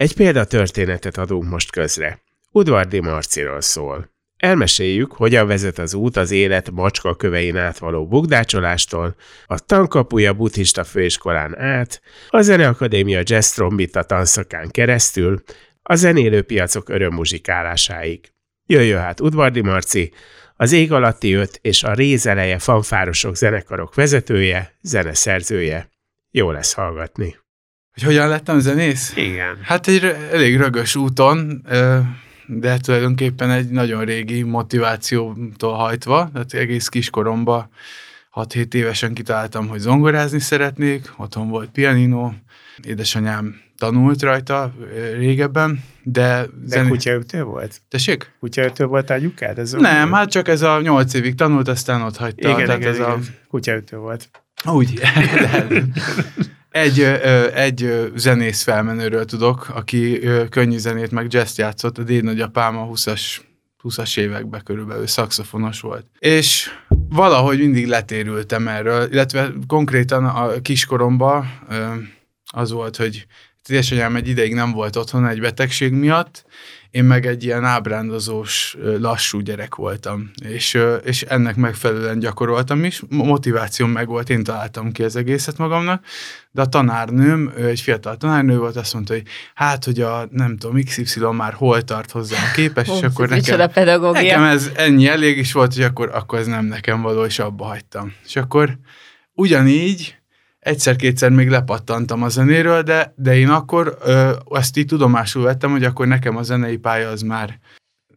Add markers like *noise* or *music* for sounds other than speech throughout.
Egy példatörténetet adunk most közre. Udvardi Marciról szól. Elmeséljük, hogyan vezet az út az élet macska kövein átvaló bugdácsolástól, a tankapuja buddhista főiskolán át, a Zeneakadémia jazz trombita tanszakán keresztül, a zenélő piacok örömmuzsikálásáig. Jöjjön hát Udvardi Marci, az ég alatti öt és a rézeleje fanfárosok zenekarok vezetője, zeneszerzője. Jó lesz hallgatni. Hogy hogyan lettem zenész? Igen. Hát egy elég rögös úton, de tulajdonképpen egy nagyon régi motivációtól hajtva, tehát egész kiskoromban 6-7 évesen kitaláltam, hogy zongorázni szeretnék, otthon volt pianino, édesanyám tanult rajta régebben, de... De zen... kutyaütő volt? Tessék? Kutyaütő volt anyukád? Ez Nem, hát csak ez a 8 évig tanult, aztán ott hagyta. Igen, tehát igen, ez igen. a kutyaütő volt. Úgy, *laughs* *laughs* Egy, egy zenész felmenőről tudok, aki könnyű zenét meg jazz játszott, a déd nagyapám a 20-as 20-as években körülbelül szakszofonos volt. És valahogy mindig letérültem erről, illetve konkrétan a kiskoromban az volt, hogy édesanyám egy ideig nem volt otthon egy betegség miatt, én meg egy ilyen ábrándozós, lassú gyerek voltam, és, és ennek megfelelően gyakoroltam is, motivációm meg volt, én találtam ki az egészet magamnak, de a tanárnőm, ő egy fiatal tanárnő volt, azt mondta, hogy hát, hogy a nem tudom, XY már hol tart hozzá képes, és akkor nekem, nekem ez ennyi elég is volt, hogy akkor, akkor ez nem nekem való, és abba hagytam. És akkor ugyanígy egyszer-kétszer még lepattantam a zenéről, de, de én akkor ö, azt így tudomásul vettem, hogy akkor nekem a zenei pálya az már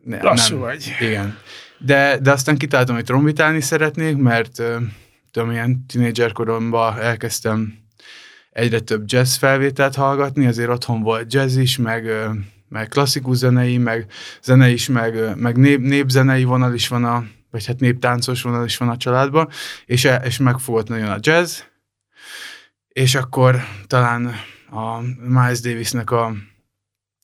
ne, Lassú nem. vagy. Igen. De, de aztán kitaláltam, hogy trombitálni szeretnék, mert ö, tudom, ilyen tínédzser koromban elkezdtem egyre több jazz felvételt hallgatni, azért otthon volt jazz is, meg, ö, meg klasszikus zenei, meg zene is, meg, meg nép, népzenei vonal is van a, vagy hát néptáncos vonal is van a családban, és, e, és megfogott nagyon a jazz, és akkor talán a Miles Davisnek a,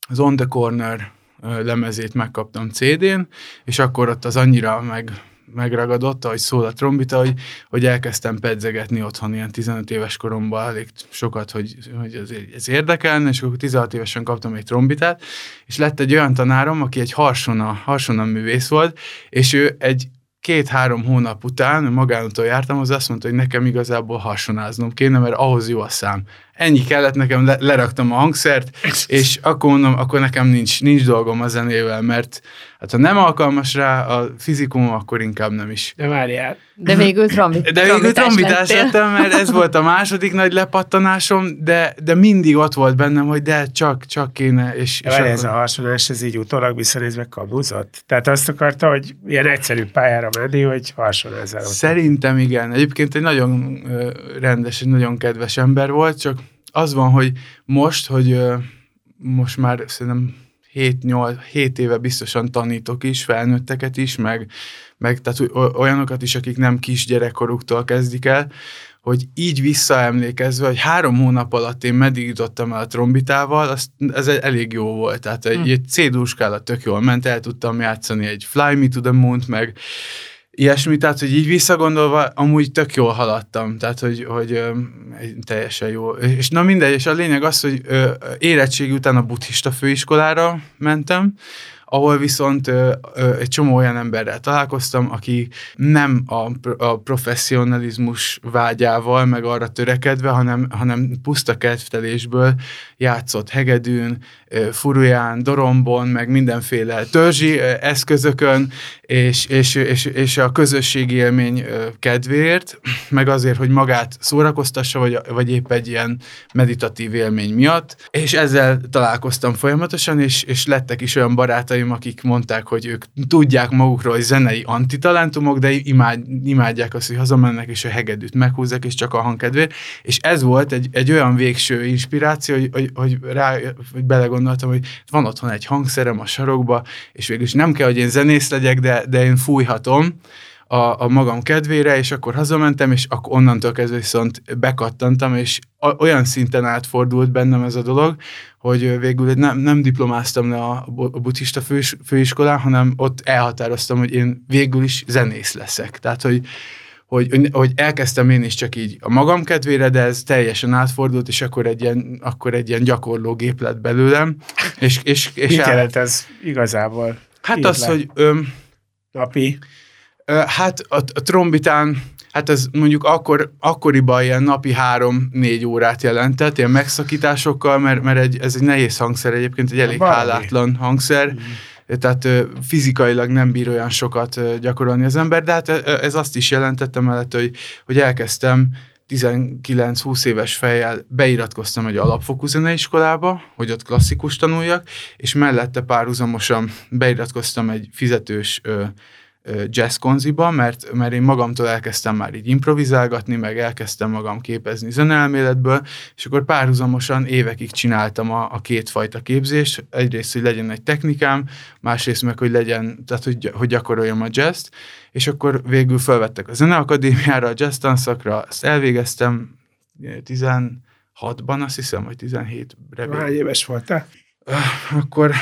az On the Corner lemezét megkaptam CD-n, és akkor ott az annyira meg, megragadott, ahogy szól a trombita, hogy, hogy elkezdtem pedzegetni otthon ilyen 15 éves koromban elég sokat, hogy, hogy ez, ez érdekelne, és akkor 16 évesen kaptam egy trombitát, és lett egy olyan tanárom, aki egy harsona, harsona művész volt, és ő egy két-három hónap után magánúton jártam, az azt mondta, hogy nekem igazából hasonáznom kéne, mert ahhoz jó a szám ennyi kellett nekem, le, leraktam a hangszert, *laughs* és akkor mondom, akkor nekem nincs, nincs dolgom a zenével, mert hát ha nem alkalmas rá a fizikum, akkor inkább nem is. De várjál. De végül trombit, De végül trombitás lettem, mert ez volt a második nagy lepattanásom, de, de mindig ott volt bennem, hogy de csak, csak kéne. És, és akkor... ez a hasonlás, ez így utólag visszanézve kabuzott? Tehát azt akarta, hogy ilyen egyszerű pályára menni, hogy hasonlózál. Szerintem igen. Egyébként egy nagyon rendes, egy nagyon kedves ember volt, csak az van, hogy most, hogy most már szerintem 7-8-7 éve biztosan tanítok is, felnőtteket is, meg, meg tehát olyanokat is, akik nem kisgyerekkoruktól kezdik el, hogy így visszaemlékezve, hogy három hónap alatt én meddig jutottam el a trombitával, az, ez elég jó volt. Tehát egy, hm. egy C-dúskálat tök jól ment, el tudtam játszani egy Fly Me to the Moon-t, meg ilyesmi, tehát hogy így visszagondolva amúgy tök jól haladtam, tehát hogy, hogy ö, teljesen jó. És na mindegy, és a lényeg az, hogy ö, érettségi után a buddhista főiskolára mentem, ahol viszont ö, ö, egy csomó olyan emberrel találkoztam, aki nem a, a professzionalizmus vágyával, meg arra törekedve, hanem, hanem puszta kedvtelésből játszott hegedűn, furuján, dorombon, meg mindenféle törzsi eszközökön, és, és, és, és a közösségi élmény kedvéért, meg azért, hogy magát szórakoztassa, vagy, vagy épp egy ilyen meditatív élmény miatt, és ezzel találkoztam folyamatosan, és, és lettek is olyan barátaim, barátaim, akik mondták, hogy ők tudják magukról, hogy zenei antitalentumok, de imád, imádják azt, hogy hazamennek, és a hegedűt meghúzzák, és csak a hangkedvéért. És ez volt egy, egy olyan végső inspiráció, hogy, hogy, hogy rá hogy belegondoltam, hogy van otthon egy hangszerem a sarokba, és végül is nem kell, hogy én zenész legyek, de, de én fújhatom, a, a magam kedvére, és akkor hazamentem, és akkor onnantól kezdve viszont bekattantam, és a, olyan szinten átfordult bennem ez a dolog, hogy végül nem, nem diplomáztam le a, a buddhista főis, főiskolán, hanem ott elhatároztam, hogy én végül is zenész leszek. Tehát, hogy, hogy, hogy elkezdtem én is csak így a magam kedvére, de ez teljesen átfordult, és akkor egy ilyen, akkor egy ilyen gyakorló gép lett belőlem. És, és, és Mit jelent ez igazából? Hát az, hogy... Öm, Napi? Hát a, a trombitán, hát ez mondjuk akkor, akkoriban ilyen napi három-négy órát jelentett, ilyen megszakításokkal, mert, mert egy, ez egy nehéz hangszer egyébként, egy elég Valami. hálátlan hangszer, mm. tehát fizikailag nem bír olyan sokat gyakorolni az ember, de hát ez azt is jelentette mellett, hogy, hogy elkezdtem 19-20 éves fejjel beiratkoztam egy alapfokú zeneiskolába, hogy ott klasszikus tanuljak, és mellette párhuzamosan beiratkoztam egy fizetős jazz konziba, mert, mert én magamtól elkezdtem már így improvizálgatni, meg elkezdtem magam képezni zeneelméletből, és akkor párhuzamosan évekig csináltam a, a kétfajta képzést. Egyrészt, hogy legyen egy technikám, másrészt meg, hogy legyen, tehát hogy, hogy gyakoroljam a jazz és akkor végül felvettek a Zeneakadémiára, a jazz tanszakra, ezt elvégeztem 16-ban, azt hiszem, vagy 17-re. Hány éves voltál? Akkor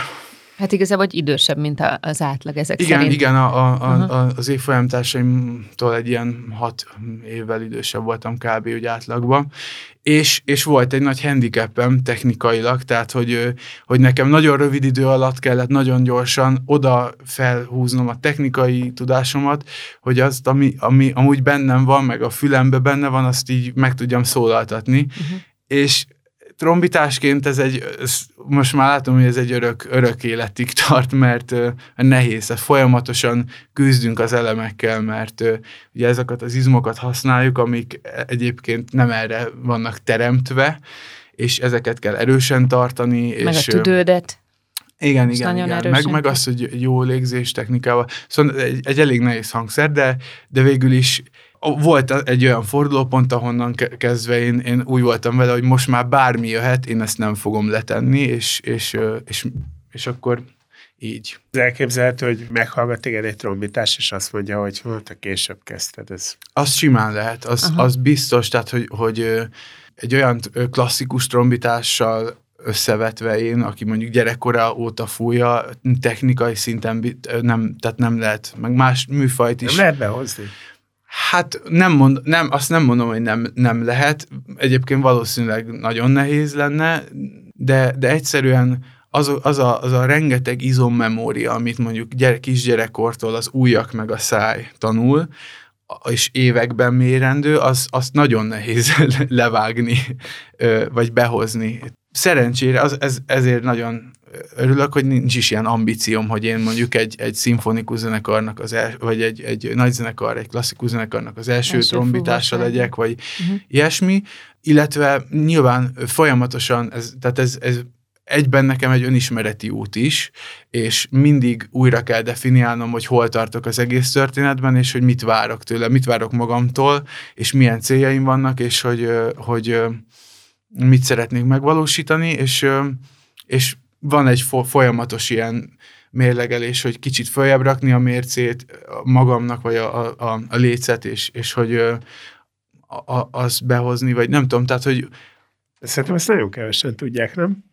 Hát igazából hogy idősebb, mint az átlag ezek igen, szerint. Igen, a, a, a, uh-huh. az évfolyamtársaimtól egy ilyen hat évvel idősebb voltam kb. úgy átlagban, és, és volt egy nagy handicapem technikailag, tehát hogy, hogy nekem nagyon rövid idő alatt kellett nagyon gyorsan oda felhúznom a technikai tudásomat, hogy azt, ami, ami amúgy bennem van, meg a fülembe benne van, azt így meg tudjam szólaltatni, uh-huh. és trombitásként ez egy, ez, most már látom, hogy ez egy örök, örök életig tart, mert uh, nehéz, folyamatosan küzdünk az elemekkel, mert uh, ugye ezeket az izmokat használjuk, amik egyébként nem erre vannak teremtve, és ezeket kell erősen tartani. Meg és, a tüdődet. Igen, igen, igen. Meg, meg az, hogy jó légzés technikával. Szóval egy, egy elég nehéz hangszer, de, de végül is volt egy olyan fordulópont, ahonnan kezdve én, én úgy voltam vele, hogy most már bármi jöhet, én ezt nem fogom letenni, és, és, és, és akkor így. Elképzelhető, hogy meghallgat téged egy trombitás, és azt mondja, hogy te később kezdted. Ez. Az simán lehet, az, az biztos, tehát hogy, hogy egy olyan klasszikus trombitással összevetve én, aki mondjuk gyerekkora óta fújja, technikai szinten nem, tehát nem lehet, meg más műfajt is. Nem lehet behozni. Hát nem, mond, nem azt nem mondom, hogy nem, nem lehet. Egyébként valószínűleg nagyon nehéz lenne, de, de egyszerűen az, az, a, az a rengeteg izommemória, amit mondjuk gyere, kisgyerekkortól az ujjak meg a száj tanul, és években mérendő, az, azt nagyon nehéz *laughs* levágni, vagy behozni. Szerencsére az, ez, ezért nagyon örülök, hogy nincs is ilyen ambícióm, hogy én mondjuk egy, egy szimfonikus zenekarnak, az el, vagy egy, egy nagy zenekar, egy klasszikus zenekarnak az első, első trombitása legyek, vagy uh-huh. ilyesmi, illetve nyilván folyamatosan, ez, tehát ez, ez egyben nekem egy önismereti út is, és mindig újra kell definiálnom, hogy hol tartok az egész történetben, és hogy mit várok tőle, mit várok magamtól, és milyen céljaim vannak, és hogy, hogy mit szeretnék megvalósítani, és, és van egy folyamatos ilyen mérlegelés, hogy kicsit följebb rakni a mércét magamnak, vagy a, a, a lécet, és, és hogy a, a, azt behozni, vagy nem tudom, tehát, hogy... Szerintem ezt nagyon kevesen tudják, nem?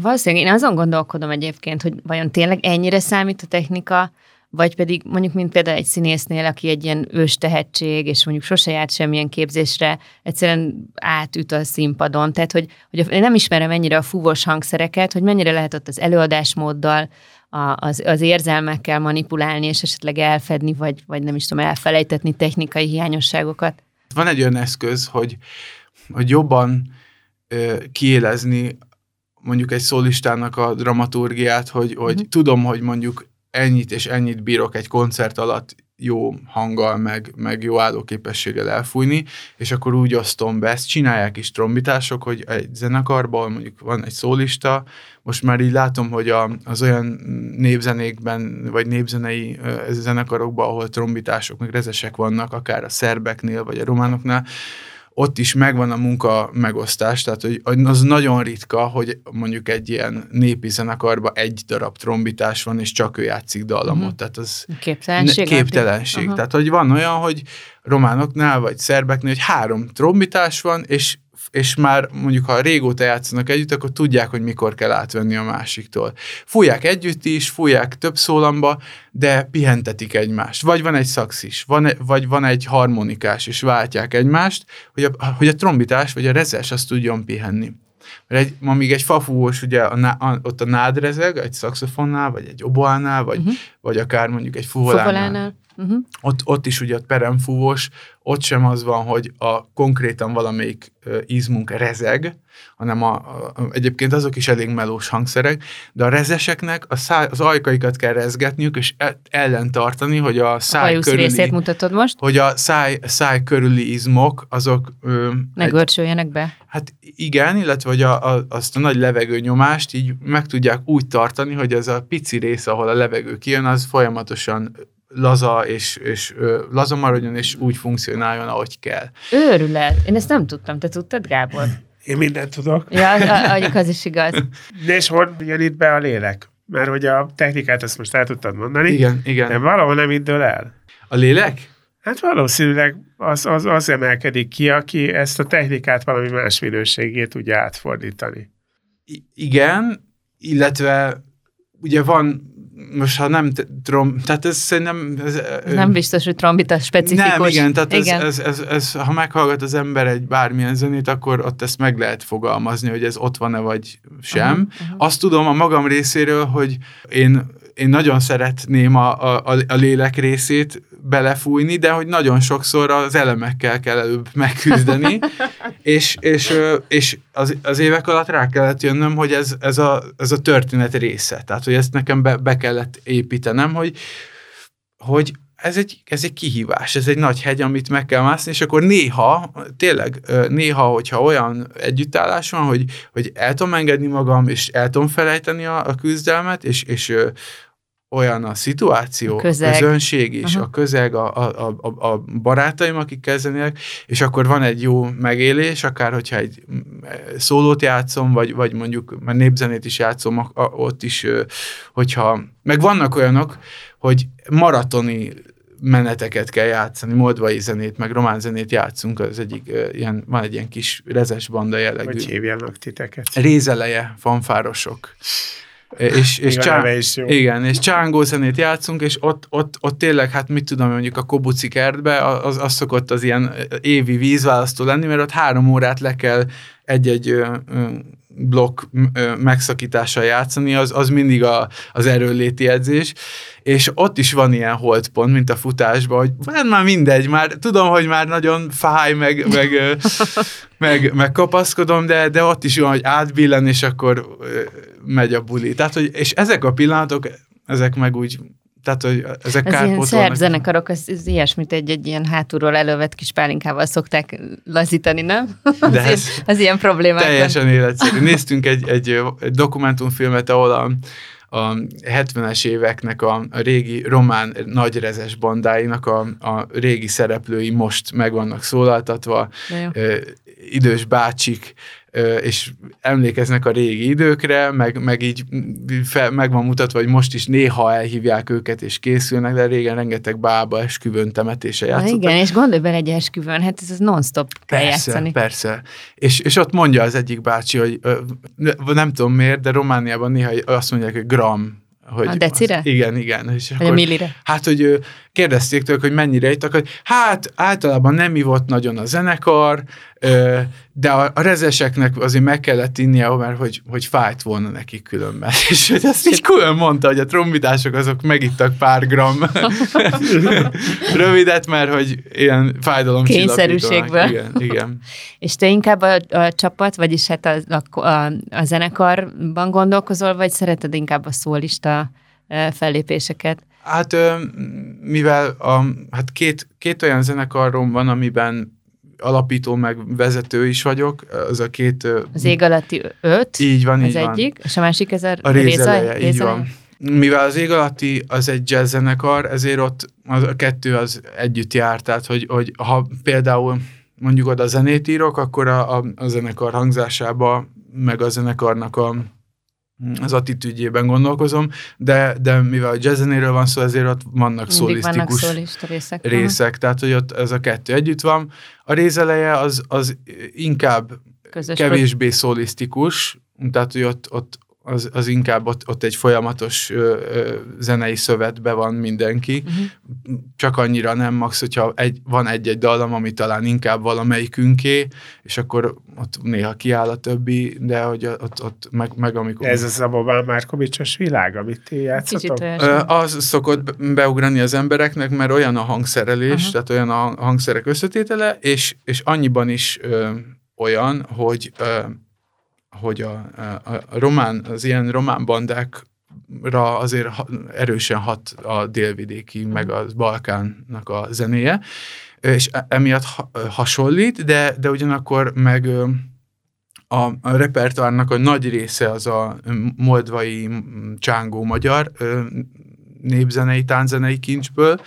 Valószínűleg én azon gondolkodom egyébként, hogy vajon tényleg ennyire számít a technika, vagy pedig mondjuk, mint például egy színésznél, aki egy ilyen ős tehetség, és mondjuk sose járt semmilyen képzésre, egyszerűen átüt a színpadon. Tehát, hogy, hogy én nem ismerem ennyire a fúvós hangszereket, hogy mennyire lehet ott az előadásmóddal, a, az, az érzelmekkel manipulálni, és esetleg elfedni, vagy, vagy nem is tudom, elfelejtetni technikai hiányosságokat. Van egy olyan eszköz, hogy, hogy jobban ö, kiélezni mondjuk egy szólistának a dramaturgiát, hogy, hogy uh-huh. tudom, hogy mondjuk ennyit és ennyit bírok egy koncert alatt jó hanggal, meg, meg jó állóképességgel elfújni, és akkor úgy osztom be, ezt csinálják is trombitások, hogy egy zenekarban mondjuk van egy szólista, most már így látom, hogy a, az olyan népzenékben, vagy népzenei zenekarokban, ahol trombitások, meg rezesek vannak, akár a szerbeknél, vagy a románoknál, ott is megvan a munka megosztás, tehát hogy az nagyon ritka, hogy mondjuk egy ilyen népi zenekarban egy darab trombitás van, és csak ő játszik dallamot. Uh-huh. Tehát az képtelenség. Képtelenség. Uh-huh. Tehát, hogy van olyan, hogy románoknál, vagy szerbeknél, hogy három trombitás van, és és már mondjuk, ha régóta játszanak együtt, akkor tudják, hogy mikor kell átvenni a másiktól. Fújják együtt is, fújják több szólamba, de pihentetik egymást. Vagy van egy szaxis, van, vagy van egy harmonikás, és váltják egymást, hogy a, hogy a trombitás vagy a rezes azt tudjon pihenni. Mert egy, amíg egy fafúvós, ugye a, a, ott a nádrezeg, egy szaxofonnál, vagy egy oboánál, vagy, uh-huh. vagy akár mondjuk egy fuvolánál. fuvolánál. Uh-huh. Ott, ott is ugye a peremfúvós, ott sem az van, hogy a konkrétan valamelyik izmunk rezeg, hanem a, a, egyébként azok is elég melós hangszerek, de a rezeseknek a száj, az ajkaikat kell rezgetniük, és e, ellen tartani, hogy a száj a körüli... részét mutatod most? Hogy a száj, száj körüli izmok, azok... Ne görcsöljenek be. Hát igen, illetve hogy a, a, azt a nagy levegő nyomást így meg tudják úgy tartani, hogy az a pici rész, ahol a levegő kijön, az folyamatosan laza, és, és ö, laza maradjon, és úgy funkcionáljon, ahogy kell. Őrület! Én ezt nem tudtam. Te tudtad, Gábor? Én mindent tudok. Ja, mondjuk az is igaz. De és hol jön itt be a lélek? Mert hogy a technikát ezt most el tudtad mondani. Igen, igen. De valahol nem itt dől el. A lélek? Hát valószínűleg az, az, az emelkedik ki, aki ezt a technikát valami más minőségét tudja átfordítani. I- igen, illetve ugye van most ha nem trom, tehát ez szerintem... Ez, ez nem biztos, hogy trombita specifikus. Nem, igen, tehát igen. Ez, ez, ez, ez, ha meghallgat az ember egy bármilyen zenét, akkor ott ezt meg lehet fogalmazni, hogy ez ott van-e vagy sem. Uh-huh, uh-huh. Azt tudom a magam részéről, hogy én én nagyon szeretném a, a, a lélek részét belefújni, de hogy nagyon sokszor az elemekkel kell előbb megküzdeni, *laughs* és, és, és az, az évek alatt rá kellett jönnöm, hogy ez, ez, a, ez a történet része. Tehát, hogy ezt nekem be, be kellett építenem, hogy, hogy ez egy, ez egy kihívás, ez egy nagy hegy, amit meg kell mászni, és akkor néha, tényleg néha, hogyha olyan együttállás van, hogy, hogy el tudom engedni magam, és el tudom felejteni a, a küzdelmet, és, és olyan a szituáció, a közeg. közönség is, uh-huh. a közeg, a, a, a, a barátaim, akik kezdenek, és akkor van egy jó megélés, akár hogyha egy szólót játszom, vagy, vagy mondjuk már népzenét is játszom, a, a, ott is, hogyha, meg vannak olyanok, hogy maratoni meneteket kell játszani, moldvai zenét, meg román zenét játszunk, az egyik ilyen, van egy ilyen kis rezes banda jellegű. Hogy hívjanak titeket? Rézeleje, fanfárosok és, és, csá, is jó. igen, és csángó zenét játszunk, és ott, ott, ott tényleg, hát mit tudom, mondjuk a Kobuci kertbe, az, az szokott az ilyen évi vízválasztó lenni, mert ott három órát le kell egy-egy blokk megszakítással játszani, az, az mindig a, az erőléti edzés, és ott is van ilyen holdpont, mint a futásban, hogy hát már mindegy, már tudom, hogy már nagyon fáj, meg, meg, *laughs* meg, meg kapaszkodom, de, de ott is van, hogy átbillen, és akkor megy a buli. Tehát, hogy, és ezek a pillanatok, ezek meg úgy tehát, hogy ezek Ez ilyen szerb zenekarok, ez, ez ilyesmit egy, egy ilyen hátulról elővett kis pálinkával szokták lazítani, nem? De *laughs* ez, ez az ilyen problémák. Teljesen életszerű. Néztünk egy, egy, egy dokumentumfilmet, ahol a, a 70-es éveknek a, a régi román nagyrezes bandáinak a, a régi szereplői most meg vannak szólaltatva, idős bácsik, és emlékeznek a régi időkre, meg, meg így fel, meg van mutatva, hogy most is néha elhívják őket, és készülnek, de régen rengeteg bába esküvőn temetése játszottak. igen, és gondolj bele egy esküvőn, hát ez, ez non-stop kell persze, játszani. Persze, és, és ott mondja az egyik bácsi, hogy nem tudom miért, de Romániában néha azt mondják, hogy gram, hogy a decire? Az, igen, igen. És Vagy akkor, a millire? Hát, hogy kérdezték tőlük, hogy mennyire ittak, hogy hát általában nem ivott nagyon a zenekar, de a, a rezeseknek azért meg kellett innie, mert hogy, hogy fájt volna nekik különben. *laughs* És hogy ezt így külön mondta, hogy a trombitások azok megittak pár gram *laughs* rövidet, mert hogy ilyen fájdalom Kényszerűségből. Igen, igen. És te inkább a, a csapat, vagyis hát a, a, a, a zenekarban gondolkozol, vagy szereted inkább a szólista fellépéseket? Hát mivel a, hát két, két olyan zenekarom van, amiben alapító meg vezető is vagyok, az a két... Az ég alatti öt, így van, az így egyik, és a másik ez a, a rézeleje, így van. Mivel az ég alatti az egy jazz zenekar, ezért ott az, a kettő az együtt jár, tehát hogy, hogy ha például mondjuk oda zenét írok, akkor a, a, a zenekar hangzásába, meg a zenekarnak a az attitűdjében gondolkozom, de, de mivel a jazzzenéről van szó, ezért ott vannak szólisztikus vannak részek. részek, tehát hogy ott ez a kettő együtt van. A rézeleje az, az inkább Közös kevésbé szólisztikus, tehát hogy ott, ott az, az inkább ott, ott egy folyamatos ö, ö, zenei szövetbe van mindenki, uh-huh. csak annyira nem max, hogyha egy, van egy-egy dallam, ami talán inkább valamelyikünké, és akkor ott néha kiáll a többi, de hogy ott, ott meg, meg amikor... Ez az a Bobán Márkovicsos világ, amit ti játszotok? Az szokott beugrani az embereknek, mert olyan a hangszerelés, uh-huh. tehát olyan a hangszerek összetétele, és, és annyiban is ö, olyan, hogy ö, hogy a, a, a román, az ilyen román bandákra azért erősen hat a délvidéki, meg a Balkánnak a zenéje, és e, emiatt hasonlít, de, de ugyanakkor meg a, a repertoárnak a nagy része az a moldvai csángó magyar népzenei, tánzenei kincsből,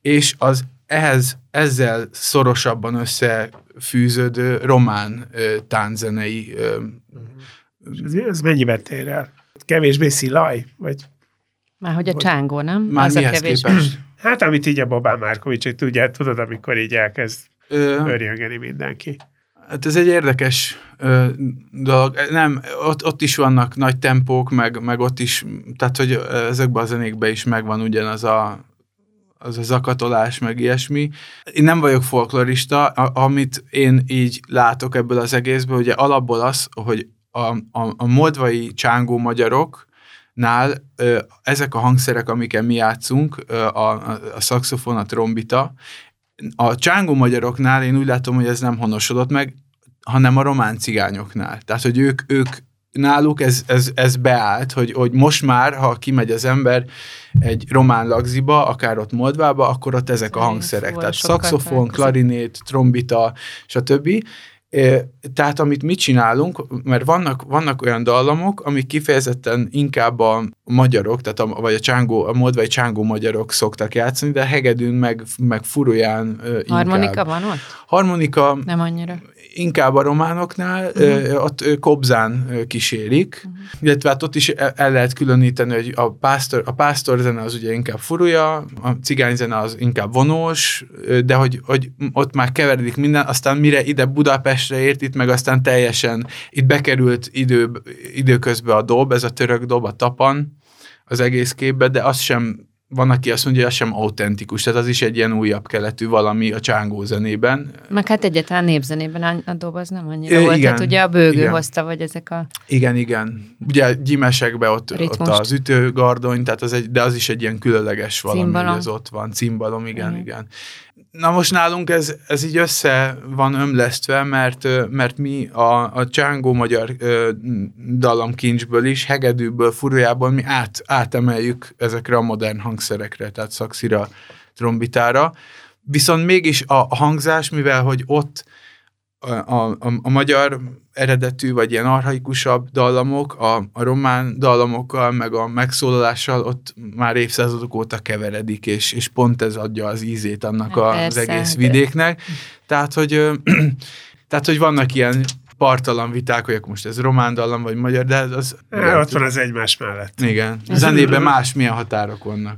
és az ehhez ezzel szorosabban összefűződő román ö, tánzenei. Ö, ez, ez mennyiben tér el? Kevésbé szilaj? Vagy, Már hogy a vagy, csángó, nem? Már Az mihez a kevés... képest? *clears throat* Hát, amit így a Bobán Márkovics, hogy tudja, tudod, amikor így elkezd ö... örjöngeni mindenki. Hát ez egy érdekes ö, dolog. Nem, ott, ott is vannak nagy tempók, meg, meg ott is, tehát hogy ezekben a zenékben is megvan ugyanaz a az a zakatolás, meg ilyesmi. Én nem vagyok folklorista, amit én így látok ebből az egészből, ugye alapból az, hogy a, a, a modvai csángó magyarok, nál ezek a hangszerek, amiket mi játszunk, a, a, a szaxofon, a trombita, a csángó magyaroknál én úgy látom, hogy ez nem honosodott meg, hanem a román cigányoknál. Tehát, hogy ők, ők náluk ez, ez, ez beállt, hogy, hogy most már, ha kimegy az ember egy román lagziba, akár ott Moldvába, akkor ott ezek a hangszerek. Tehát szaxofon, klarinét, trombita, stb. Tehát amit mi csinálunk, mert vannak, vannak olyan dallamok, amik kifejezetten inkább a magyarok, tehát a, vagy a, csángó, a moldvai csángó magyarok szoktak játszani, de hegedűn meg, meg furuján inkább. Harmonika van ott? Harmonika. Nem annyira inkább a románoknál, uh-huh. ott Kobzán kísérik, uh-huh. illetve hát ott is el lehet különíteni, hogy a pásztor, a pásztor zene az ugye inkább furúja, a cigány zene az inkább vonós, de hogy, hogy ott már keveredik minden, aztán mire ide Budapestre ért, itt meg aztán teljesen, itt bekerült idő, időközben a dob, ez a török dob, a tapan, az egész képbe, de az sem van, aki azt mondja, hogy az sem autentikus, tehát az is egy ilyen újabb keletű valami a csángó zenében. Meg hát egyáltalán népzenében a dob az nem annyira é, volt, igen, tehát ugye a bőgő igen. hozta, vagy ezek a... Igen, igen. Ugye gyímesekben ott, ott az ütőgardony, tehát az egy, de az is egy ilyen különleges valami, Cimbalom. hogy az ott van. Cimbalom, igen, igen. igen. Na most nálunk ez, ez így össze van ömlesztve, mert, mert mi a, a csángó magyar dallamkincsből is, hegedűből, furujából mi át, átemeljük ezekre a modern hangszerekre, tehát szakszira, trombitára. Viszont mégis a hangzás, mivel hogy ott a, a, a magyar eredetű, vagy ilyen arhaikusabb dallamok, a, a román dallamokkal, meg a megszólalással ott már évszázadok óta keveredik, és, és pont ez adja az ízét annak a, az egész vidéknek. Tehát, hogy *clears throat* tehát, hogy vannak ilyen partalan viták, hogy akkor most ez román dallam, vagy magyar, de az... Ja, ott van az egymás mellett. Igen. A zenében más milyen határok vannak.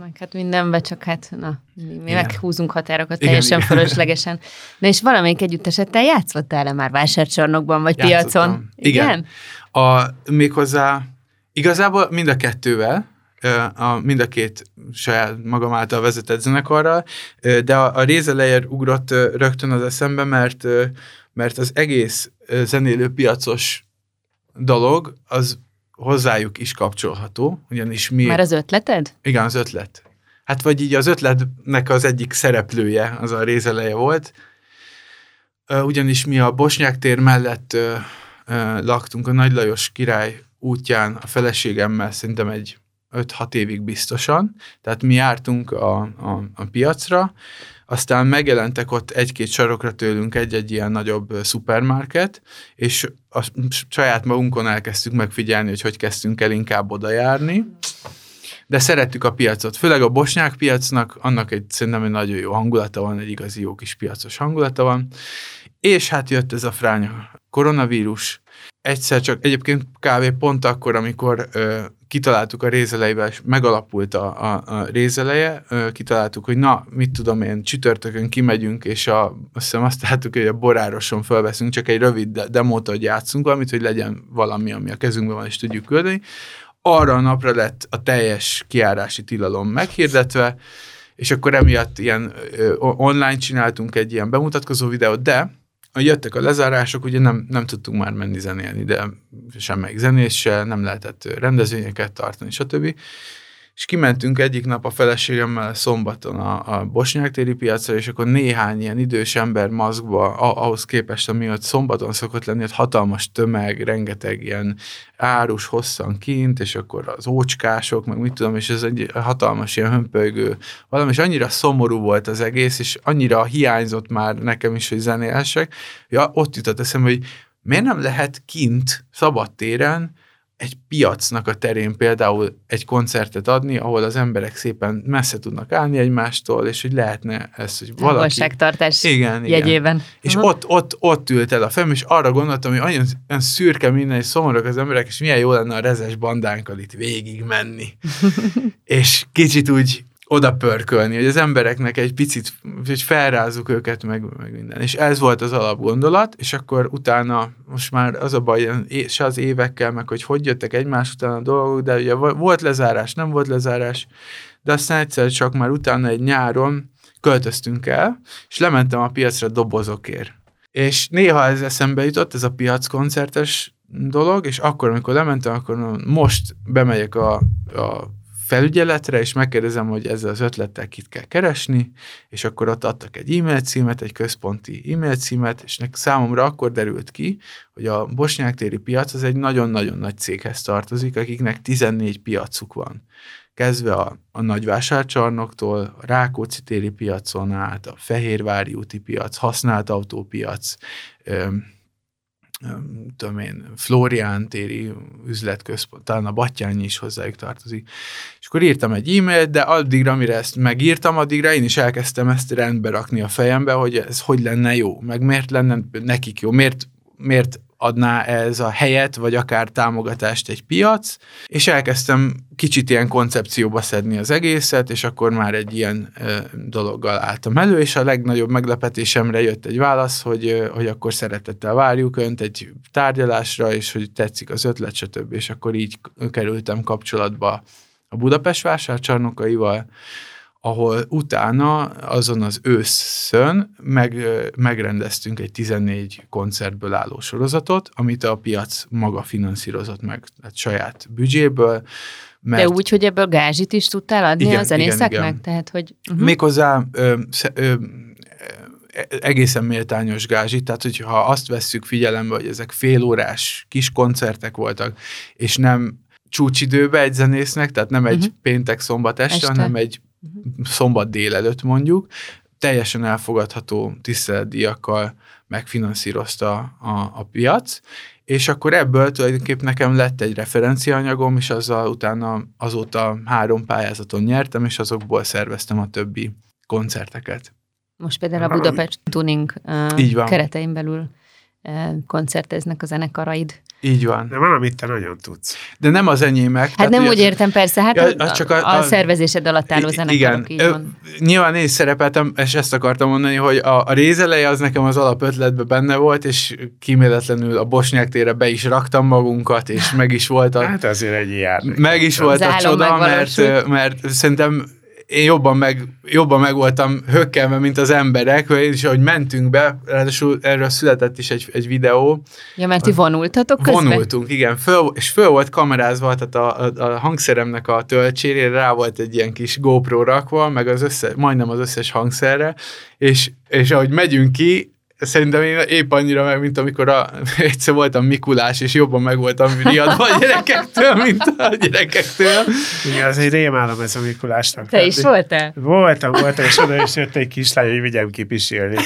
meg hát mindenben csak hát, na, mi igen. meghúzunk határokat igen, teljesen igen. fölöslegesen. Na és valamelyik együttesettel játszottál-e már vásárcsarnokban, vagy Játszottam. piacon? Igen. igen. A, méghozzá igazából mind a kettővel, a, mind a két saját magam által vezetett zenekarral, de a, a Rézelejer ugrott rögtön az eszembe, mert mert az egész zenélő piacos dolog, az hozzájuk is kapcsolható, ugyanis mi... Már az ötleted? Igen, az ötlet. Hát vagy így az ötletnek az egyik szereplője, az a rézeleje volt, ugyanis mi a Bosnyák tér mellett laktunk a Nagy Lajos király útján a feleségemmel, szerintem egy 5-6 évig biztosan, tehát mi jártunk a, a, a piacra, aztán megjelentek ott egy-két sarokra tőlünk egy-egy ilyen nagyobb szupermarket, és a saját magunkon elkezdtük megfigyelni, hogy hogy kezdtünk el inkább oda járni. De szerettük a piacot, főleg a bosnyák piacnak, annak egy szerintem egy nagyon jó hangulata van, egy igazi jó kis piacos hangulata van, és hát jött ez a fránya koronavírus, egyszer csak, egyébként kávé pont akkor, amikor ö, kitaláltuk a rézeleivel, és megalapult a, a, a rézeleje, kitaláltuk, hogy na, mit tudom én, csütörtökön kimegyünk, és a, azt hiszem azt láttuk, hogy a borároson felveszünk, csak egy rövid demót, hogy játszunk valamit, hogy legyen valami, ami a kezünkben van, és tudjuk küldeni. Arra a napra lett a teljes kiárási tilalom meghirdetve, és akkor emiatt ilyen ö, online csináltunk egy ilyen bemutatkozó videót, de jöttek a lezárások, ugye nem, nem tudtunk már menni zenélni, de semmelyik zenés se, nem lehetett rendezvényeket tartani, stb és kimentünk egyik nap a feleségemmel szombaton a, a Bosnyák téri piacra, és akkor néhány ilyen idős ember maszkba, ahhoz képest, ami ott szombaton szokott lenni, ott hatalmas tömeg, rengeteg ilyen árus hosszan kint, és akkor az ócskások, meg mit tudom, és ez egy hatalmas ilyen hömpölygő valami, és annyira szomorú volt az egész, és annyira hiányzott már nekem is, hogy zenélhessek, ja, ott jutott eszembe, hogy miért nem lehet kint, szabadtéren, egy piacnak a terén például egy koncertet adni, ahol az emberek szépen messze tudnak állni egymástól, és hogy lehetne ez, hogy valaki... Távolságtartás igen, jegyében. Igen. És uh-huh. ott, ott, ott ült el a fem, és arra gondoltam, hogy olyan, olyan szürke minden, és szomorúak az emberek, és milyen jó lenne a rezes bandánkkal itt végig menni. *laughs* és kicsit úgy oda pörkölni, hogy az embereknek egy picit, hogy felrázzuk őket, meg, meg minden. És ez volt az alapgondolat, és akkor utána most már az a baj, se az évekkel, meg hogy hogy jöttek egymás után a dolgok, de ugye volt lezárás, nem volt lezárás, de aztán egyszer csak már utána egy nyáron költöztünk el, és lementem a piacra dobozokért. És néha ez eszembe jutott, ez a piackoncertes dolog, és akkor, amikor lementem, akkor most bemegyek a, a felügyeletre, és megkérdezem, hogy ezzel az ötlettel kit kell keresni, és akkor ott adtak egy e-mail címet, egy központi e-mail címet, és nek számomra akkor derült ki, hogy a bosnyák téri piac az egy nagyon-nagyon nagy céghez tartozik, akiknek 14 piacuk van. Kezdve a, a nagyvásárcsarnoktól, a Rákóczi téri piacon át, a Fehérvári úti piac, használt autópiac, tudom én, Florián téri üzletközpont, talán a Battyányi is hozzájuk tartozik. És akkor írtam egy e-mailt, de addigra, amire ezt megírtam, addigra én is elkezdtem ezt rendbe rakni a fejembe, hogy ez hogy lenne jó, meg miért lenne nekik jó, miért, miért adná ez a helyet, vagy akár támogatást egy piac, és elkezdtem kicsit ilyen koncepcióba szedni az egészet, és akkor már egy ilyen ö, dologgal álltam elő, és a legnagyobb meglepetésemre jött egy válasz, hogy, ö, hogy akkor szeretettel várjuk önt egy tárgyalásra, és hogy tetszik az ötlet, stb. És akkor így kerültem kapcsolatba a Budapest vásárcsarnokaival, ahol utána azon az őszön meg, megrendeztünk egy 14 koncertből álló sorozatot, amit a piac maga finanszírozott meg, tehát saját büdzséből. Mert... De úgy, hogy ebből gázsit is tudtál adni igen, a zenészeknek? Igen, igen. Tehát, hogy... Uh-huh. Méghozzá ö, ö, egészen méltányos gázsi, tehát hogyha azt vesszük figyelembe, hogy ezek félórás kis koncertek voltak, és nem csúcsidőbe egy zenésznek, tehát nem egy uh-huh. péntek-szombat este, este, hanem egy szombat délelőtt mondjuk, teljesen elfogadható tiszteletdíjakkal megfinanszírozta a, a piac, és akkor ebből tulajdonképpen nekem lett egy referenciaanyagom, és azzal utána azóta három pályázaton nyertem, és azokból szerveztem a többi koncerteket. Most például a Budapest Tuning uh, keretein belül koncerteznek a zenekaraid. Így van. De valamit te nagyon tudsz. De nem az enyémek. Hát nem úgy értem persze, hát ja, a, csak a, a, a szervezésed alatt álló zenekarok, igen. van. Nyilván én is szerepeltem, és ezt akartam mondani, hogy a, a rézeleje az nekem az alapötletben benne volt, és kíméletlenül a Bosnyák térre be is raktam magunkat, és meg is volt a... Hát azért egy jár. Meg is volt a csoda, mert, mert szerintem én jobban meg, jobban meg voltam hökkelve, mint az emberek, és ahogy mentünk be, ráadásul erről született is egy, egy videó. Ja, mert ti vonultatok közben? Vonultunk, igen, föl, és föl volt kamerázva, tehát a, a, a hangszeremnek a töltsérére rá volt egy ilyen kis GoPro rakva, meg az össze, majdnem az összes hangszerre, és, és ahogy megyünk ki, szerintem én épp annyira meg, mint amikor a, *laughs* egyszer voltam Mikulás, és jobban meg voltam riadva a gyerekektől, *laughs* mint a gyerekektől. Igen, az egy rémálom ez a Mikulásnak. Te is voltál? Voltam, voltam, és oda is jött egy kislány, hogy vigyem kipisélni. *laughs*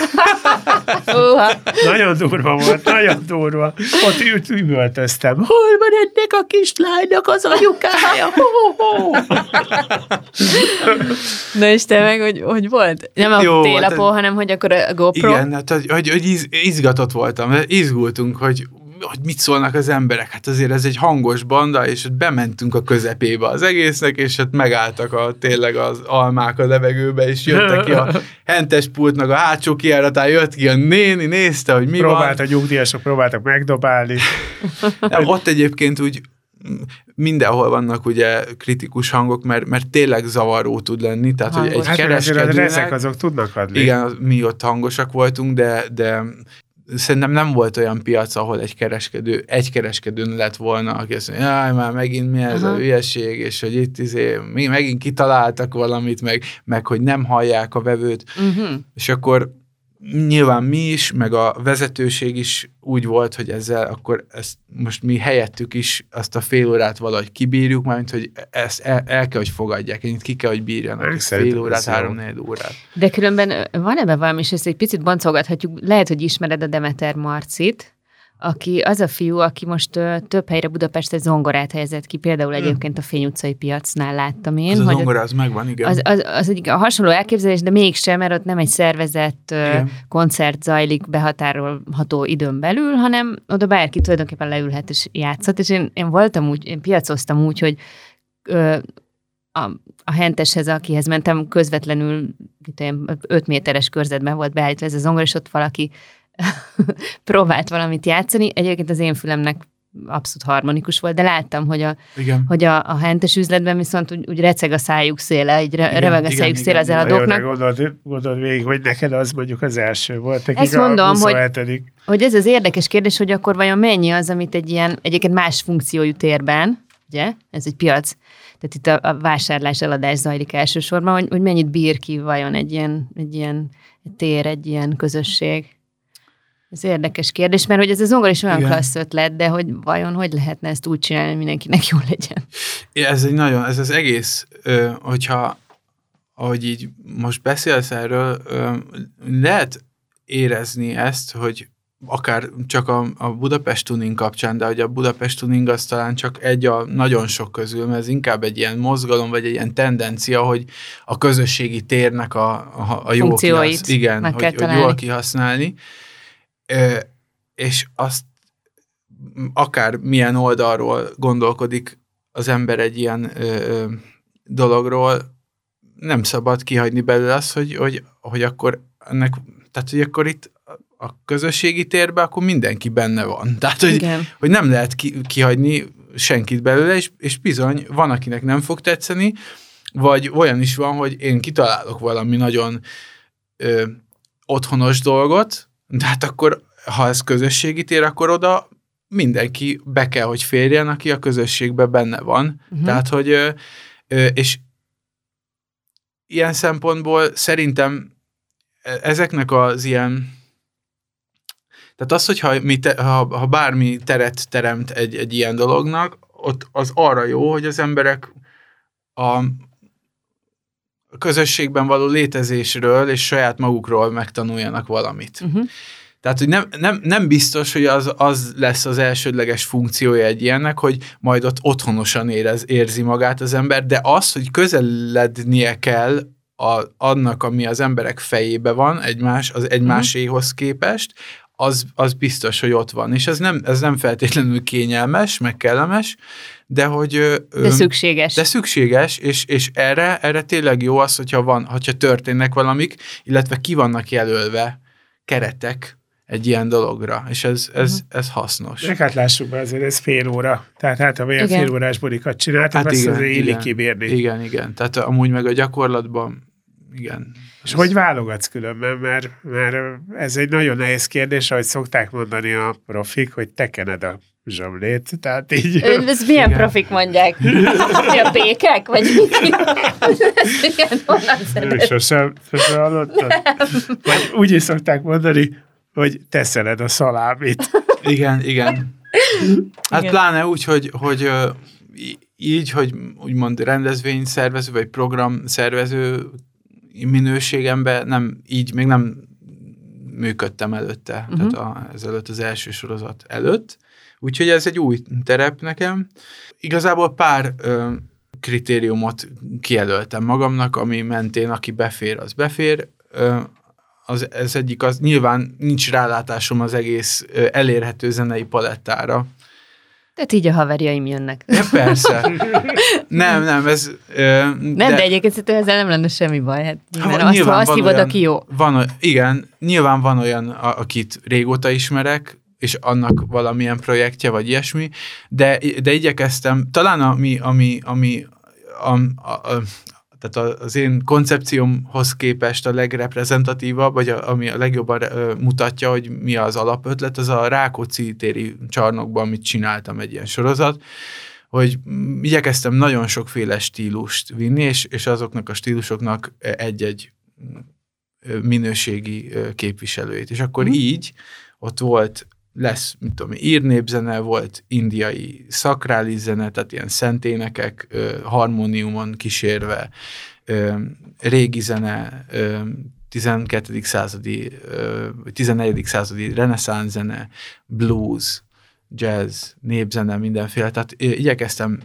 Nagyon durva volt, nagyon durva. Ott ült, üvöltöztem. Hol van ennek a kislánynak az anyukája? Ho, ho, ho. Na és te meg, hogy, hogy volt? Nem a Jó, télapó, hát- hanem hogy akkor a GoPro? Igen, hát, hogy, hogy, hogy iz, izgatott voltam, izgultunk, hogy hogy mit szólnak az emberek. Hát azért ez egy hangos banda, és ott bementünk a közepébe az egésznek, és hát megálltak a, tényleg az almák a levegőbe, és jöttek ki a *laughs* hentes pultnak a hátsó kiáratán, jött ki a néni, nézte, hogy mi Próbált van. a nyugdíjasok, próbáltak megdobálni. *laughs* Nem, ott egyébként úgy mindenhol vannak ugye kritikus hangok, mert, mert tényleg zavaró tud lenni, tehát hogy Hangos. egy Hát kereskedőnek... rezek azok tudnak adni. Igen, mi ott hangosak voltunk, de, de szerintem nem volt olyan piac, ahol egy kereskedő, egy kereskedőn lett volna, aki azt mondja, jaj, már megint mi ez Aha. a hülyeség, és hogy itt izé, mi megint kitaláltak valamit, meg, meg hogy nem hallják a vevőt, Uh-huh. és akkor nyilván mi is, meg a vezetőség is úgy volt, hogy ezzel akkor ezt most mi helyettük is azt a fél órát valahogy kibírjuk, mármint, hogy ezt el, el kell, hogy fogadják, ennyit ki kell, hogy bírjanak egy fél órát, három órát. De különben van ebben valami, és ezt egy picit boncolgathatjuk. Lehet, hogy ismered a Demeter Marcit, aki az a fiú, aki most ö, több helyre Budapestre zongorát helyezett ki, például egyébként a Fény utcai piacnál láttam én. Az a hogy ott- zongora, az megvan, igen. az, az, az egy hasonló elképzelés, de mégsem, mert ott nem egy szervezett ö, koncert zajlik behatárolható időn belül, hanem oda bárki tulajdonképpen leülhet és játszhat, és én, én voltam úgy, én piacoztam úgy, hogy ö, a, a henteshez, akihez mentem, közvetlenül 5 méteres körzetben volt beállítva ez a zongor, és ott valaki *laughs* próbált valamit játszani. Egyébként az én fülemnek abszolút harmonikus volt, de láttam, hogy a, igen. hogy a, a hentes üzletben viszont úgy, úgy receg a szájuk széle, így re, Igen, reveg a igen, szájuk igen, széle az. Na jó, eladóknak. gondold, gondold végig, hogy neked az mondjuk az első volt, nekik Ezt a mondom, hogy- 27 Hogy ez az érdekes kérdés, hogy akkor vajon mennyi az, amit egy ilyen, egyébként más funkciójú térben, ugye, ez egy piac, tehát itt a, a vásárlás, eladás zajlik elsősorban, hogy, hogy mennyit bír ki vajon egy ilyen, egy ilyen tér, egy ilyen közösség. Ez érdekes kérdés, mert hogy ez az zongor is olyan Igen. klassz ötlet, de hogy vajon hogy lehetne ezt úgy csinálni, hogy mindenkinek jó legyen. Ja, Ez egy nagyon, ez az egész, hogyha ahogy így most beszélsz erről, lehet érezni ezt, hogy akár csak a, a Budapest Tuning kapcsán, de hogy a Budapest Tuning az talán csak egy a nagyon sok közül, mert ez inkább egy ilyen mozgalom, vagy egy ilyen tendencia, hogy a közösségi térnek a, a, a jó Funkcióit kihasz, igen, hogy, hogy jól kihasználni. És azt akár milyen oldalról gondolkodik az ember egy ilyen dologról, nem szabad kihagyni belőle azt, hogy, hogy, hogy akkor ennek, tehát hogy akkor itt a közösségi térben akkor mindenki benne van. *laughs* Tehát, hogy, Igen. hogy nem lehet ki, kihagyni senkit belőle, és, és bizony van, akinek nem fog tetszeni, vagy olyan is van, hogy én kitalálok valami nagyon ö, otthonos dolgot, de hát akkor, ha ez közösségi tér, akkor oda mindenki be kell, hogy férjen, aki a közösségben benne van. Uh-huh. Tehát, hogy és ilyen szempontból szerintem e- ezeknek az ilyen tehát az, hogyha mi te, ha, ha bármi teret teremt egy, egy ilyen dolognak, ott az arra jó, hogy az emberek a közösségben való létezésről és saját magukról megtanuljanak valamit. Uh-huh. Tehát, hogy nem, nem, nem biztos, hogy az, az lesz az elsődleges funkciója egy ilyennek, hogy majd ott otthonosan érez, érzi magát az ember, de az, hogy közelednie kell a, annak, ami az emberek fejébe van, egymás, az egymáséhoz képest, az, az biztos, hogy ott van. És ez nem, ez nem feltétlenül kényelmes, meg kellemes, de hogy... De szükséges. de szükséges, és, és erre, erre tényleg jó az, hogyha, van, hogyha történnek valamik, illetve ki vannak jelölve keretek egy ilyen dologra, és ez, ez, Mhm. ez hasznos. Meg hát lássuk be, azért ez fél óra. Tehát hát, ha olyan Igen. fél órás bulikat csináltak, Hát azt igen, azért illik igen. kibírni. Igen, igen. Tehát amúgy meg a gyakorlatban, igen. És hogy válogatsz különben, mert, mert ez egy nagyon nehéz kérdés, ahogy szokták mondani a profik, hogy te kened a zsomlét, tehát így... Ez milyen Igen. profik mondják? Mi a békek? Vagy mi? Szedett? sosem, sosem hallottad? Vagy úgy is szokták mondani, hogy teszeled a szalámit. Igen, igen. Hát Igen. pláne úgy, hogy, hogy így, hogy úgymond rendezvényszervező, vagy programszervező minőségemben nem, így még nem működtem előtte, uh-huh. Mhm. tehát a, ezelőtt az első sorozat előtt. Úgyhogy ez egy új terep nekem. Igazából pár ö, kritériumot kijelöltem magamnak, ami mentén, aki befér, az befér. Ö, az, ez egyik, az nyilván nincs rálátásom az egész ö, elérhető zenei palettára. Tehát így a haverjaim jönnek. Ja, persze. *laughs* nem, nem, ez... Ö, Nem, de, de egyébként szerintem ezzel nem lenne semmi baj. Hát, Ha, mert azt, ha azt hívod, olyan- aki jó. Van, oly- igen, nyilván van olyan, akit régóta ismerek, és annak valamilyen projektje, vagy ilyesmi, de, de igyekeztem, talán ami, ami, ami a, a, a, tehát az én koncepciómhoz képest a legreprezentatívabb, vagy a, ami a legjobban ö, mutatja, hogy mi az alapötlet, az a Rákóczi téri csarnokban, amit csináltam egy ilyen sorozat, hogy mm, igyekeztem nagyon sokféle stílust vinni, és, és azoknak a stílusoknak egy-egy minőségi képviselőjét. És akkor Mhm. így ott volt, lesz, mit tudom, írnépzene, volt indiai szakrális zene, tehát ilyen szenténekek ö, harmóniumon kísérve, ö, régi zene, ö, 12. századi, ö, 14. századi reneszánsz zene, blues, jazz, népzene, mindenféle. Tehát igyekeztem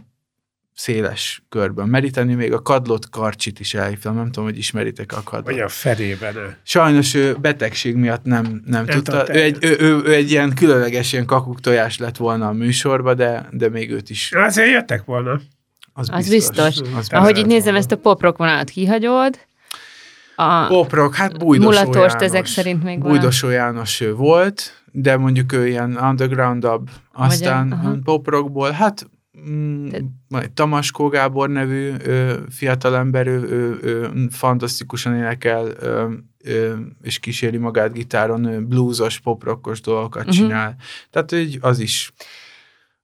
széles körben meríteni, még a kadlott karcsit is elhívtam, nem tudom, hogy ismeritek a kadlott. Vagy a felében ő. Sajnos ő betegség miatt nem, nem, nem tudta. Ő egy, ő, ő, ő egy ilyen különleges ilyen kakuk tojás lett volna a műsorba, de, de még őt is. Azért jöttek volna. Az, Az biztos. Az Ahogy így nézem, volna. ezt a pop-rock vonalat kihagyod, a Poprock, hát Bújdosó mulatorst János. ezek szerint még van. Bújdosó János ő volt, de mondjuk ő ilyen undergroundabb. Aztán aha. poprockból, hát mm, Tamaskó Gábor nevű ö, fiatalember, ő, ő, ő fantasztikusan énekel, ö, ö, és kíséri magát gitáron, ő bluesos, poprockos dolgokat Mhm. csinál. Tehát így az is,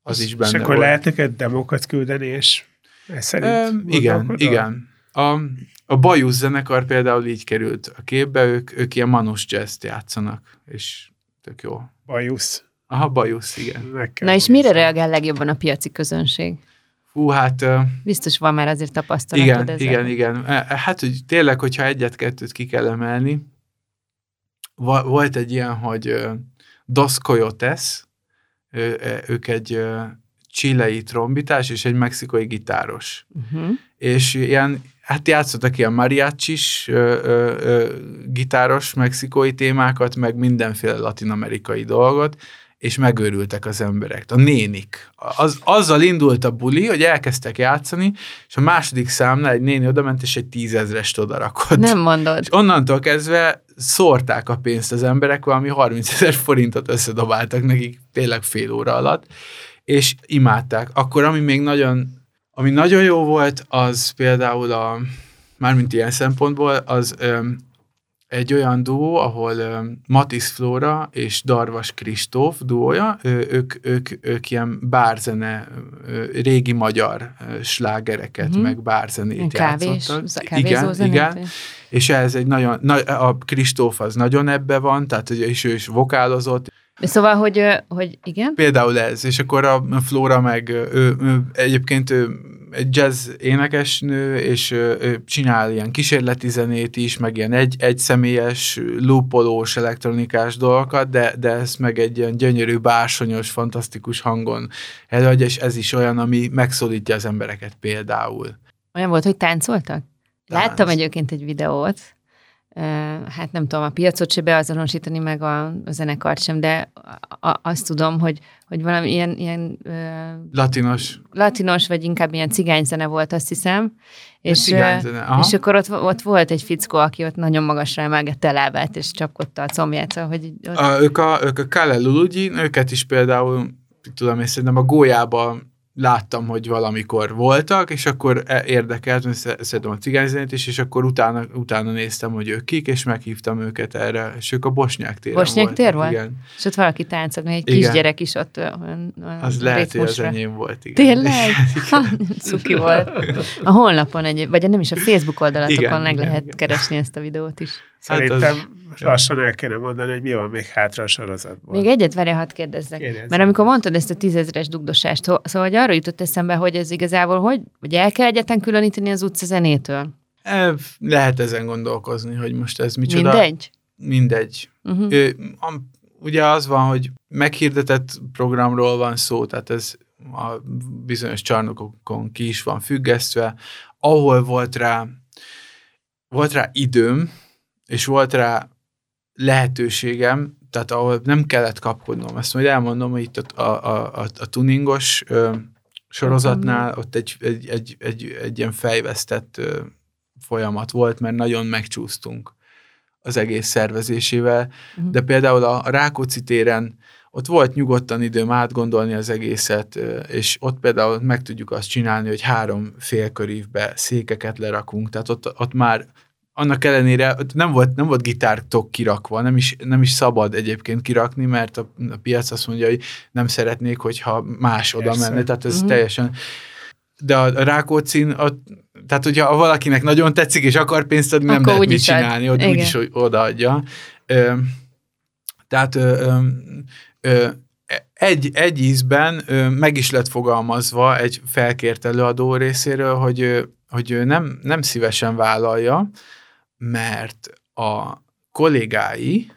az is És benne akkor volt. lehet neked demókat küldeni, és ez szerint Ö, igen, igen. A, a Bajusz zenekar például így került a képbe, ők, ők ilyen manus jazz játszanak, és tök jó. Bajusz. Aha, Bajusz, igen. Na és mire reagál legjobban a piaci közönség? Hú, hát Biztos van már azért tapasztalatod igen, ezzel. igen, igen. Hát, hogy tényleg, hogyha egyet-kettőt ki kell emelni, volt egy ilyen, hogy Dos Coyotes, ők egy ö, chilei trombitás és egy mexikai gitáros. Uh-huh. és ilyen, hát játszottak ilyen mariachis, ö, ö, ö, gitáros mexikói témákat, meg mindenféle latinamerikai dolgot, és megőrültek az emberek. A nénik. Az, azzal indult a buli, hogy elkezdtek játszani, és a második számnál egy néni odament, és egy tízezrest odarakott. Nem mondod. És onnantól kezdve szórták a pénzt az emberek, valami 30 ezer forintot összedobáltak nekik tényleg fél óra alatt, és imádták. Akkor, ami még nagyon, ami nagyon jó volt, az például a, mármint ilyen szempontból, az egy olyan duó, ahol öm, Matisz Flóra és Darvas Kristóf duója, ők, ők, ők ilyen bárzene, régi magyar slágereket, uh-huh. meg bárzenét Kávés, játszottak. kávézó igen, vagy? és ez egy nagyon, na, a Kristóf az nagyon ebbe van, tehát és ő is vokálozott, Szóval, hogy, hogy igen? például ez, és akkor a Flóra meg ő, ő egyébként ő egy jazz énekesnő, és ő, csinál ilyen kísérleti zenét is, meg ilyen egy, egy személyes, loopolós, elektronikás dolgokat, de, de ezt meg egy ilyen gyönyörű, bársonyos, fantasztikus hangon előadja, és ez is olyan, ami megszólítja az embereket például. Olyan volt, hogy táncoltak? Láttam Tánc. egyébként egy videót, hát nem tudom, a piacot se beazonosítani, meg a, a zenekart sem, de a, azt tudom, hogy, hogy valami ilyen, ilyen Latinos. latinos, vagy inkább ilyen cigányzene volt, azt hiszem. És, cigányzene, aha. és akkor ott, ott volt egy fickó, aki ott nagyon magasra emelgette a lábát, és csapkodta a combját, szóval, hogy ott, A, ők a, ők a Kale őket is például, tudom én szerintem a Gólyában láttam, hogy valamikor voltak, és akkor e- érdekelt, mert sze- szeretem a cigányzenét is, és akkor utána, utána néztem, hogy ők kik, és meghívtam őket erre, és ők a Bosnyák téren Bosnyák voltak, tér volt? Igen. és ott valaki táncol, még egy Igen. kisgyerek is ott olyan, olyan Az lehet, hogy az enyém volt. Igen. Tényleg? *laughs* Cuki volt. A honlapon egy, vagy nem is a Facebook oldalatokon Igen, meg igen, lehet igen. keresni ezt a videót is. Szerintem Hát az- lassan el kéne mondani, hogy mi van még hátra a sorozatból. Még egyet várja, hadd kérdezzek. Kérdezz. Mert amikor mondtad ezt a tízezres dugdosást, szóval hogy arra jutott eszembe, hogy ez igazából, hogy, hogy el kell egyetlen különíteni az utca zenétől. E, lehet ezen gondolkozni, hogy most ez micsoda. Mindegy? Mindegy. Uh-huh. Ö, am- ugye az van, hogy meghirdetett programról van szó, tehát ez a bizonyos csarnokokon ki is van függesztve, ahol volt rá, volt rá időm, és volt rá lehetőségem, tehát ahol nem kellett kapkodnom. Ezt majd elmondom, hogy itt a, a, a, a tuningos ö, sorozatnál ott egy, egy, egy, egy, egy ilyen fejvesztett ö, folyamat volt, mert nagyon megcsúsztunk az egész szervezésével, Mhm. de például a a Rákóczi téren ott volt nyugodtan időm átgondolni az egészet, és ott például meg tudjuk azt csinálni, hogy három félkörívbe székeket lerakunk, tehát ott, ott már annak ellenére nem volt, nem volt gitártok kirakva, nem is, nem is szabad egyébként kirakni, mert a, a piac azt mondja, hogy nem szeretnék, hogyha más oda Persze. menne, tehát ez Mhm. teljesen de a a Rákóczin, ott, tehát hogyha valakinek nagyon tetszik és akar pénzt adni, nem Akkor lehet úgy mit is ad. csinálni, ott úgyis hogy odaadja. Ö, tehát ö, ö, egy, egy ízben ö, meg is lett fogalmazva egy felkért előadó részéről, hogy, hogy ő nem, nem szívesen vállalja, mert a kollégái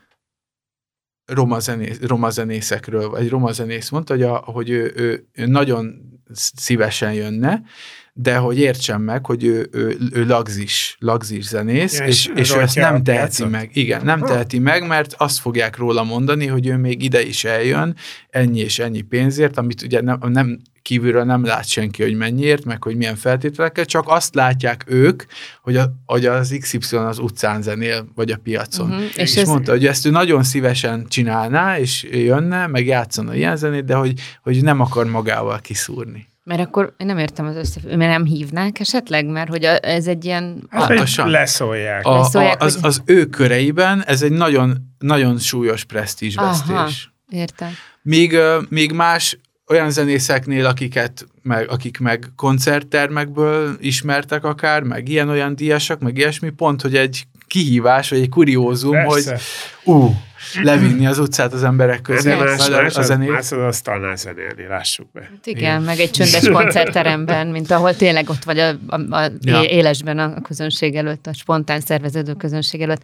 roma, zenész, roma zenészekről, vagy roma zenész mondta, hogy, a, hogy ő, ő, ő nagyon szívesen jönne, de hogy értsem meg, hogy ő, ő, ő lagzis, lagzis zenész, Ja, és, és és ő ezt nem teheti piacot? meg. Igen, nem teheti meg, mert azt fogják róla mondani, hogy ő még ide is eljön, ennyi és ennyi pénzért, amit ugye nem, nem kívülről nem lát senki, hogy mennyiért, meg hogy milyen feltételekkel, csak azt látják ők, hogy, a, hogy az XY az utcán zenél, vagy a piacon. És, és és ez- mondta, hogy ezt ő nagyon szívesen csinálná, és jönne, meg játszana ilyen zenét, de hogy, hogy nem akar magával kiszúrni. Mert akkor én nem értem az összefüggést, mert nem hívnák esetleg, mert hogy a, ez egy ilyen... Hát, Pontosan. leszólják. A, a, szólják, az, hogy- az ő köreiben ez egy nagyon, nagyon súlyos presztízsvesztés. Aha, értem. Míg, ö, míg más olyan zenészeknél, akiket meg, akik meg koncerttermekből ismertek akár, meg ilyen-olyan díjasak, meg ilyesmi, pont, hogy egy kihívás, vagy egy kuriózum, Persze. hogy ú, levinni az utcát az emberek közé, Ezért más, más, a az, zenét. más az asztalnál zenélni, lássuk be. Hát igen, meg egy csöndes *laughs* koncertteremben, mint ahol tényleg ott vagy a, a, a Ja. élesben a közönség előtt, a spontán szerveződő közönség előtt.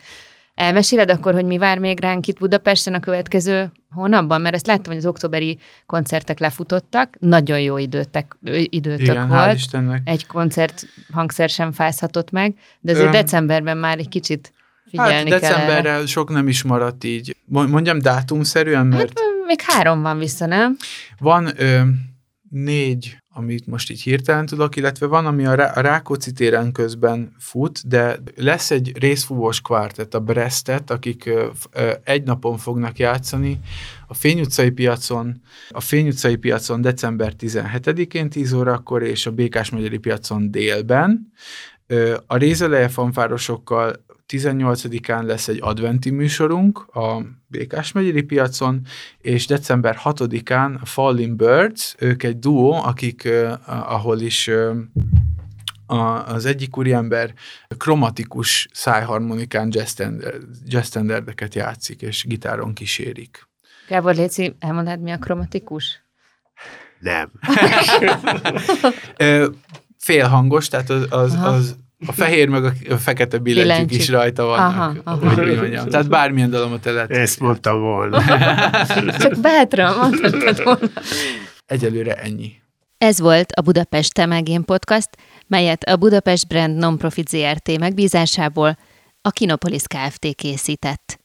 Elmeséled akkor, hogy mi vár még ránk itt Budapesten a következő hónapban? Mert ezt láttam, hogy az októberi koncertek lefutottak, nagyon jó időtek, időtök Igen, hál' volt. Istennek. Egy koncert hangszer sem fázhatott meg, de azért Öm, decemberben már egy kicsit figyelni Hát kell erre. decemberre sok nem is maradt így. Mo- Mondjam dátumszerűen, mert Hát még három van vissza, nem? Van ö, négy, amit most így hirtelen tudok, illetve van, ami a, Rá- a Rákóczi téren közben fut, de lesz egy részfúvós kvártett, a Brestet, akik ö, ö, egy napon fognak játszani a Fény utcai piacon, a Fény utcai piacon december 17-én 10 órakor, és a Békás megyeri piacon délben. Ö, A Rézeleje fanfárosokkal 18-án lesz egy adventi műsorunk a Békás megyeri piacon, és december 6-án a Falling Birds, ők egy duó, akik, uh, ahol is uh, a, az egyik úriember kromatikus szájharmonikán jazz standard- jazz standardeket játszik, és gitáron kísérik. Gábor Léci, elmondod, mi a kromatikus? Nem. *laughs* Félhangos, tehát az, az, Aha. az a fehér meg a, fekete billentyűk Billentyűk. is rajta vannak. Aha, aha. Hogy mondjam. Tehát bármilyen dalomot el lehet. Ezt mondtam volna. *laughs* Csak bátran mondhatod volna. Egyelőre ennyi. Ez volt a Budapest Temegén Podcast, melyet a Budapest Brand Nonprofit ZRT megbízásából a Kinopolis Kft. készített.